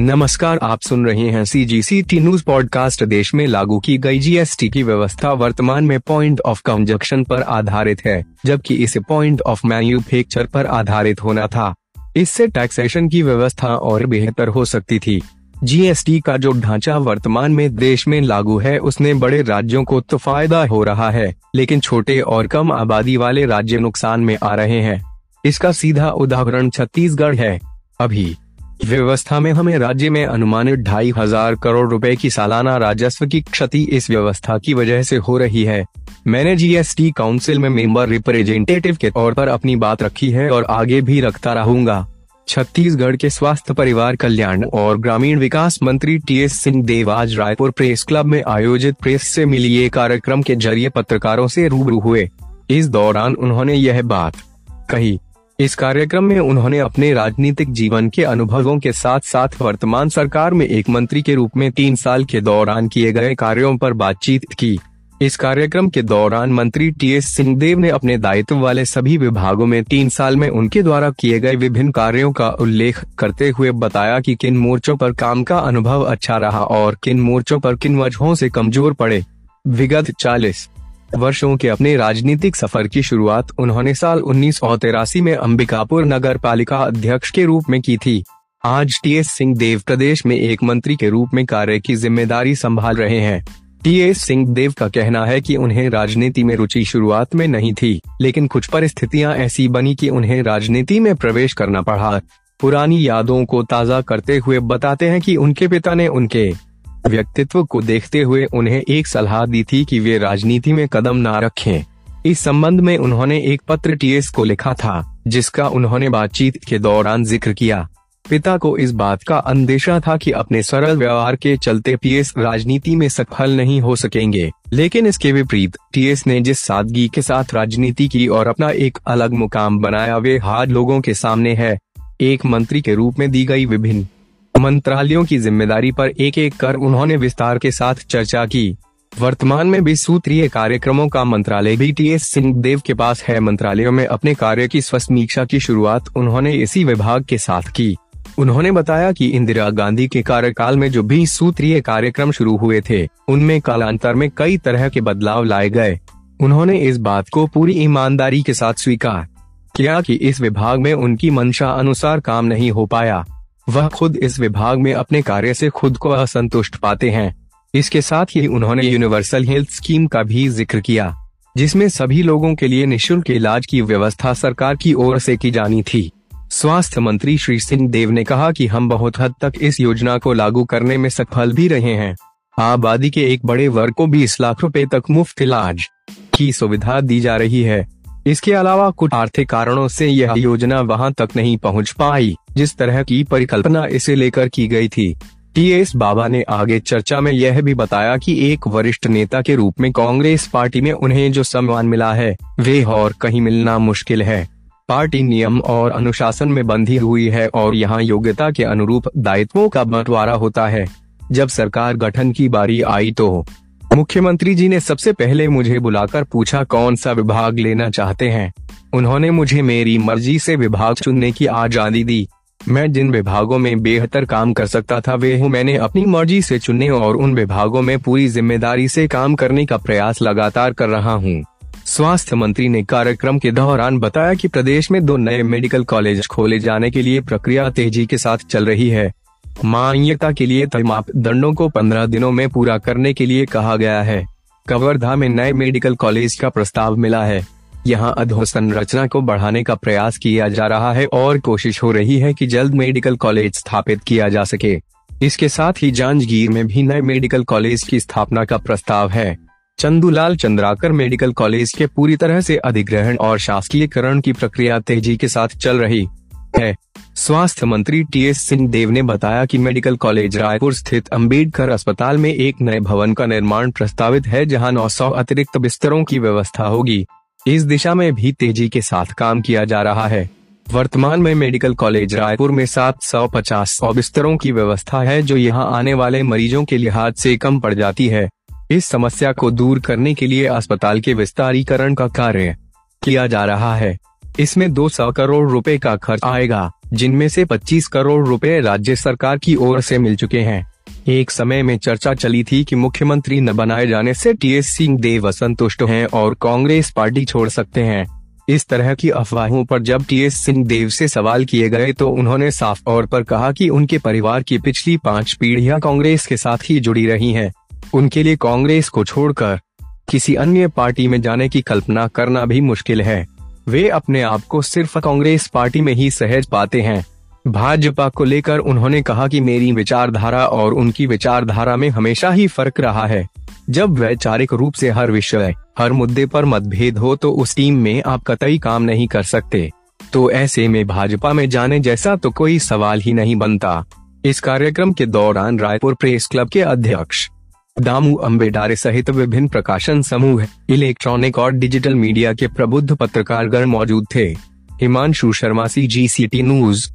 नमस्कार, आप सुन रहे हैं C G C T news podcast देश में लागू की गई जीएसटी की व्यवस्था वर्तमान में पॉइंट ऑफ़ कंजक्शन पर आधारित है, जबकि इसे पॉइंट ऑफ़ मैन्युफैक्चर पर आधारित होना था। इससे टैक्सेशन की व्यवस्था और बेहतर हो सकती थी। जीएसटी का जो ढांचा वर्तमान में देश में लागू है, उसने बड़े राज्यों को तो फ़ायदा हो रहा है, लेकिन छोटे और कम आबादी वाले राज्य नुकसान में आ रहे हैं। इसका सीधा उदाहरण छत्तीसगढ़ है। अभी व्यवस्था में हमें राज्य में अनुमानित ढाई हज़ार करोड़ रुपए की सालाना राजस्व की क्षति इस व्यवस्था की वजह से हो रही है। मैंने जीएसटी काउंसिल में मेंबर रिप्रेजेंटेटिव के तौर पर अपनी बात रखी है और आगे भी रखता रहूँगा। छत्तीसगढ़ के स्वास्थ्य परिवार कल्याण और ग्रामीण विकास मंत्री टी एस सिंह देव आज रायपुर प्रेस क्लब में आयोजित प्रेस से मिलिए कार्यक्रम के ज़रिए पत्रकारों से रूबरू हुए। इस दौरान उन्होंने यह बात कही। इस कार्यक्रम में उन्होंने अपने राजनीतिक जीवन के अनुभवों के साथ साथ वर्तमान सरकार में एक मंत्री के रूप में तीन साल के दौरान किए गए कार्यों पर बातचीत की। इस कार्यक्रम के दौरान मंत्री टी एस सिंहदेव ने अपने दायित्व वाले सभी विभागों में तीन साल में उनके द्वारा किए गए विभिन्न कार्यों का उल्लेख करते हुए बताया कि किन मोर्चों पर काम का अनुभव अच्छा रहा और किन मोर्चों पर किन वजहों से कमज़ोर पड़े। विगत चालीस वर्षों के अपने राजनीतिक सफ़र की शुरुआत उन्होंने साल उन्नीस में अंबिकापुर नगर पालिका अध्यक्ष के रूप में की थी। आज टी एस सिंह देव प्रदेश में एक मंत्री के रूप में कार्य की ज़िम्मेदारी संभाल रहे हैं। टी एस सिंह देव का कहना है कि उन्हें राजनीति में रुचि शुरुआत में नहीं थी, लेकिन कुछ परिस्थितियाँ ऐसी बनी कि उन्हें राजनीति में प्रवेश करना पड़ा। पुरानी यादों को ताज़ा करते हुए बताते हैं कि उनके पिता ने उनके व्यक्तित्व को देखते हुए उन्हें एक सलाह दी थी कि वे राजनीति में कदम ना रखें। इस संबंध में उन्होंने एक पत्र टीएस को लिखा था, जिसका उन्होंने बातचीत के दौरान ज़िक्र किया। पिता को इस बात का अंदेशा था कि अपने सरल व्यवहार के चलते पीएस राजनीति में सफल नहीं हो सकेंगे। लेकिन इसके विपरीत, टीएस ने जिस सादगी के साथ राजनीति की और अपना एक अलग मुकाम बनाया, वे हार लोगों के सामने है। एक मंत्री के रूप में दी गई विभिन्न मंत्रालयों की ज़िम्मेदारी पर एक एक कर उन्होंने विस्तार के साथ चर्चा की। वर्तमान में भी सूत्रीय कार्यक्रमों का मंत्रालय बी टी एस सिंह देव के पास है। मंत्रालयों में अपने कार्य की स्वसमीक्षा की शुरुआत उन्होंने इसी विभाग के साथ की। उन्होंने बताया कि इंदिरा गांधी के कार्यकाल में जो भी सूत्रीय कार्यक्रम शुरू हुए थे, उनमें कालांतर में कई तरह के बदलाव लाए गए। उन्होंने इस बात को पूरी ईमानदारी के साथ स्वीकार किया कि इस विभाग में उनकी मंशा अनुसार काम नहीं हो पाया। वह खुद इस विभाग में अपने कार्य से खुद को असंतुष्ट पाते हैं। इसके साथ ही उन्होंने यूनिवर्सल हेल्थ स्कीम का भी ज़िक्र किया, जिसमें सभी लोगों के लिए निशुल्क इलाज की व्यवस्था सरकार की ओर से की जानी थी। स्वास्थ्य मंत्री श्री सिंह देव ने कहा कि हम बहुत हद तक इस योजना को लागू करने में सफल भी रहे हैं। आबादी के एक बड़े वर्ग को बीस लाख रुपए तक मुफ़्त इलाज की सुविधा दी जा रही है। इसके अलावा कुछ आर्थिक कारणों से यह योजना वहाँ तक नहीं पहुँच पाई, जिस तरह की परिकल्पना इसे लेकर की गई थी। टी एस बाबा ने आगे चर्चा में यह भी बताया कि एक वरिष्ठ नेता के रूप में कांग्रेस पार्टी में उन्हें जो सम्मान मिला है, वे और कहीं मिलना मुश्किल है। पार्टी नियम और अनुशासन में बंधी हुई है और यहाँ योग्यता के अनुरूप दायित्वों का बंटवारा होता है। जब सरकार गठन की बारी आई तो मुख्यमंत्री जी ने सबसे पहले मुझे बुलाकर पूछा, कौन सा विभाग लेना चाहते हैं? उन्होंने मुझे मेरी मर्ज़ी से विभाग चुनने की आज़ादी दी। मैं जिन विभागों में बेहतर काम कर सकता था, वे हूँ। मैंने अपनी मर्ज़ी से चुनने और उन विभागों में पूरी ज़िम्मेदारी से काम करने का प्रयास लगातार कर रहा हूँ। स्वास्थ्य मंत्री ने कार्यक्रम के दौरान बताया कि प्रदेश में दो नए मेडिकल कॉलेज खोले जाने के लिए प्रक्रिया तेज़ी के साथ चल रही है। मान्यता के लिए तय मापदंडों को पंद्रह दिनों में पूरा करने के लिए कहा गया है। कवर्धा में नए मेडिकल कॉलेज का प्रस्ताव मिला है। यहाँ अधोसंरचना को बढ़ाने का प्रयास किया जा रहा है और कोशिश हो रही है कि जल्द मेडिकल कॉलेज स्थापित किया जा सके। इसके साथ ही जांजगीर में भी नए मेडिकल कॉलेज की स्थापना का प्रस्ताव है। चंदूलाल चंद्राकर मेडिकल कॉलेज के पूरी तरह से अधिग्रहण और शासकीयकरण की प्रक्रिया तेज़ी के साथ चल रही है। स्वास्थ्य मंत्री टी एस सिंह देव ने बताया कि मेडिकल कॉलेज रायपुर स्थित अंबेडकर अस्पताल में एक नए भवन का निर्माण प्रस्तावित है, जहाँ 900 अतिरिक्त बिस्तरों की व्यवस्था होगी। इस दिशा में भी तेज़ी के साथ काम किया जा रहा है। वर्तमान में मेडिकल कॉलेज रायपुर में सात सौ पचास सौ बिस्तरों की व्यवस्था है, जो यहाँ आने वाले मरीजों के लिहाज से कम पड़ जाती है। इस समस्या को दूर करने के लिए अस्पताल के विस्तारीकरण का कार्य किया जा रहा है। इसमें 200 करोड़ रुपए का खर्च आएगा, जिनमें से 25 करोड़ रुपए राज्य सरकार की ओर से मिल चुके हैं। एक समय में चर्चा चली थी कि मुख्यमंत्री न बनाए जाने से टीएस सिंह देव असंतुष्ट हैं और कांग्रेस पार्टी छोड़ सकते हैं। इस तरह की अफवाहों पर जब टीएस सिंह देव से सवाल किए गए तो उन्होंने साफ़ तौर पर कहा कि उनके परिवार की पिछली पाँच पीढ़ियाँ कांग्रेस के साथ ही जुड़ी रही हैं। उनके लिए कांग्रेस को छोड़कर किसी अन्य पार्टी में जाने की कल्पना करना भी मुश्किल है। वे अपने आप को सिर्फ़ कांग्रेस पार्टी में ही सहज पाते हैं। भाजपा को लेकर उन्होंने कहा कि मेरी विचारधारा और उनकी विचारधारा में हमेशा ही फ़र्क रहा है। जब वैचारिक रूप से हर विषय, हर मुद्दे पर मतभेद हो तो उस टीम में आप कतई काम नहीं कर सकते। तो ऐसे में भाजपा में जाने जैसा तो कोई सवाल ही नहीं बनता। इस कार्यक्रम के दौरान रायपुर प्रेस क्लब के अध्यक्ष दामू अम्बेडारे सहित विभिन्न प्रकाशन समूह, इलेक्ट्रॉनिक और डिजिटल मीडिया के प्रबुद्ध पत्रकारगण मौजूद थे। Himanshu Sharma C G C T news